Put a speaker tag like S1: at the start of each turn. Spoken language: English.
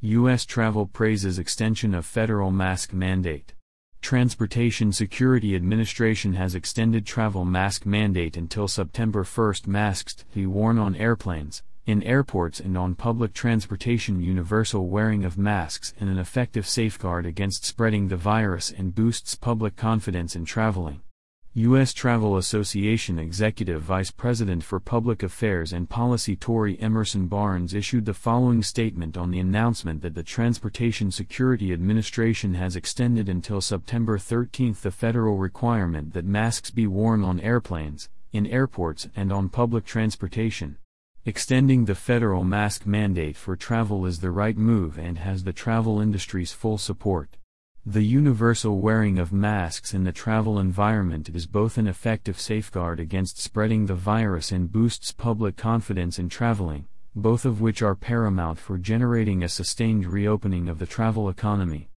S1: U.S. travel praises extension of federal mask mandate. Transportation Security Administration has extended travel mask mandate until September 1. Masks to be worn on airplanes, in airports and on public transportation. Universal wearing of masks is an effective safeguard against spreading the virus and boosts public confidence in traveling. U.S. Travel Association Executive Vice President for Public Affairs and Policy Tori Emerson Barnes issued the following statement on the announcement that the Transportation Security Administration has extended until September 13 the federal requirement that masks be worn on airplanes, in airports, and on public transportation. Extending the federal mask mandate for travel is the right move and has the travel industry's full support. The universal wearing of masks in the travel environment is both an effective safeguard against spreading the virus and boosts public confidence in traveling, both of which are paramount for generating a sustained reopening of the travel economy.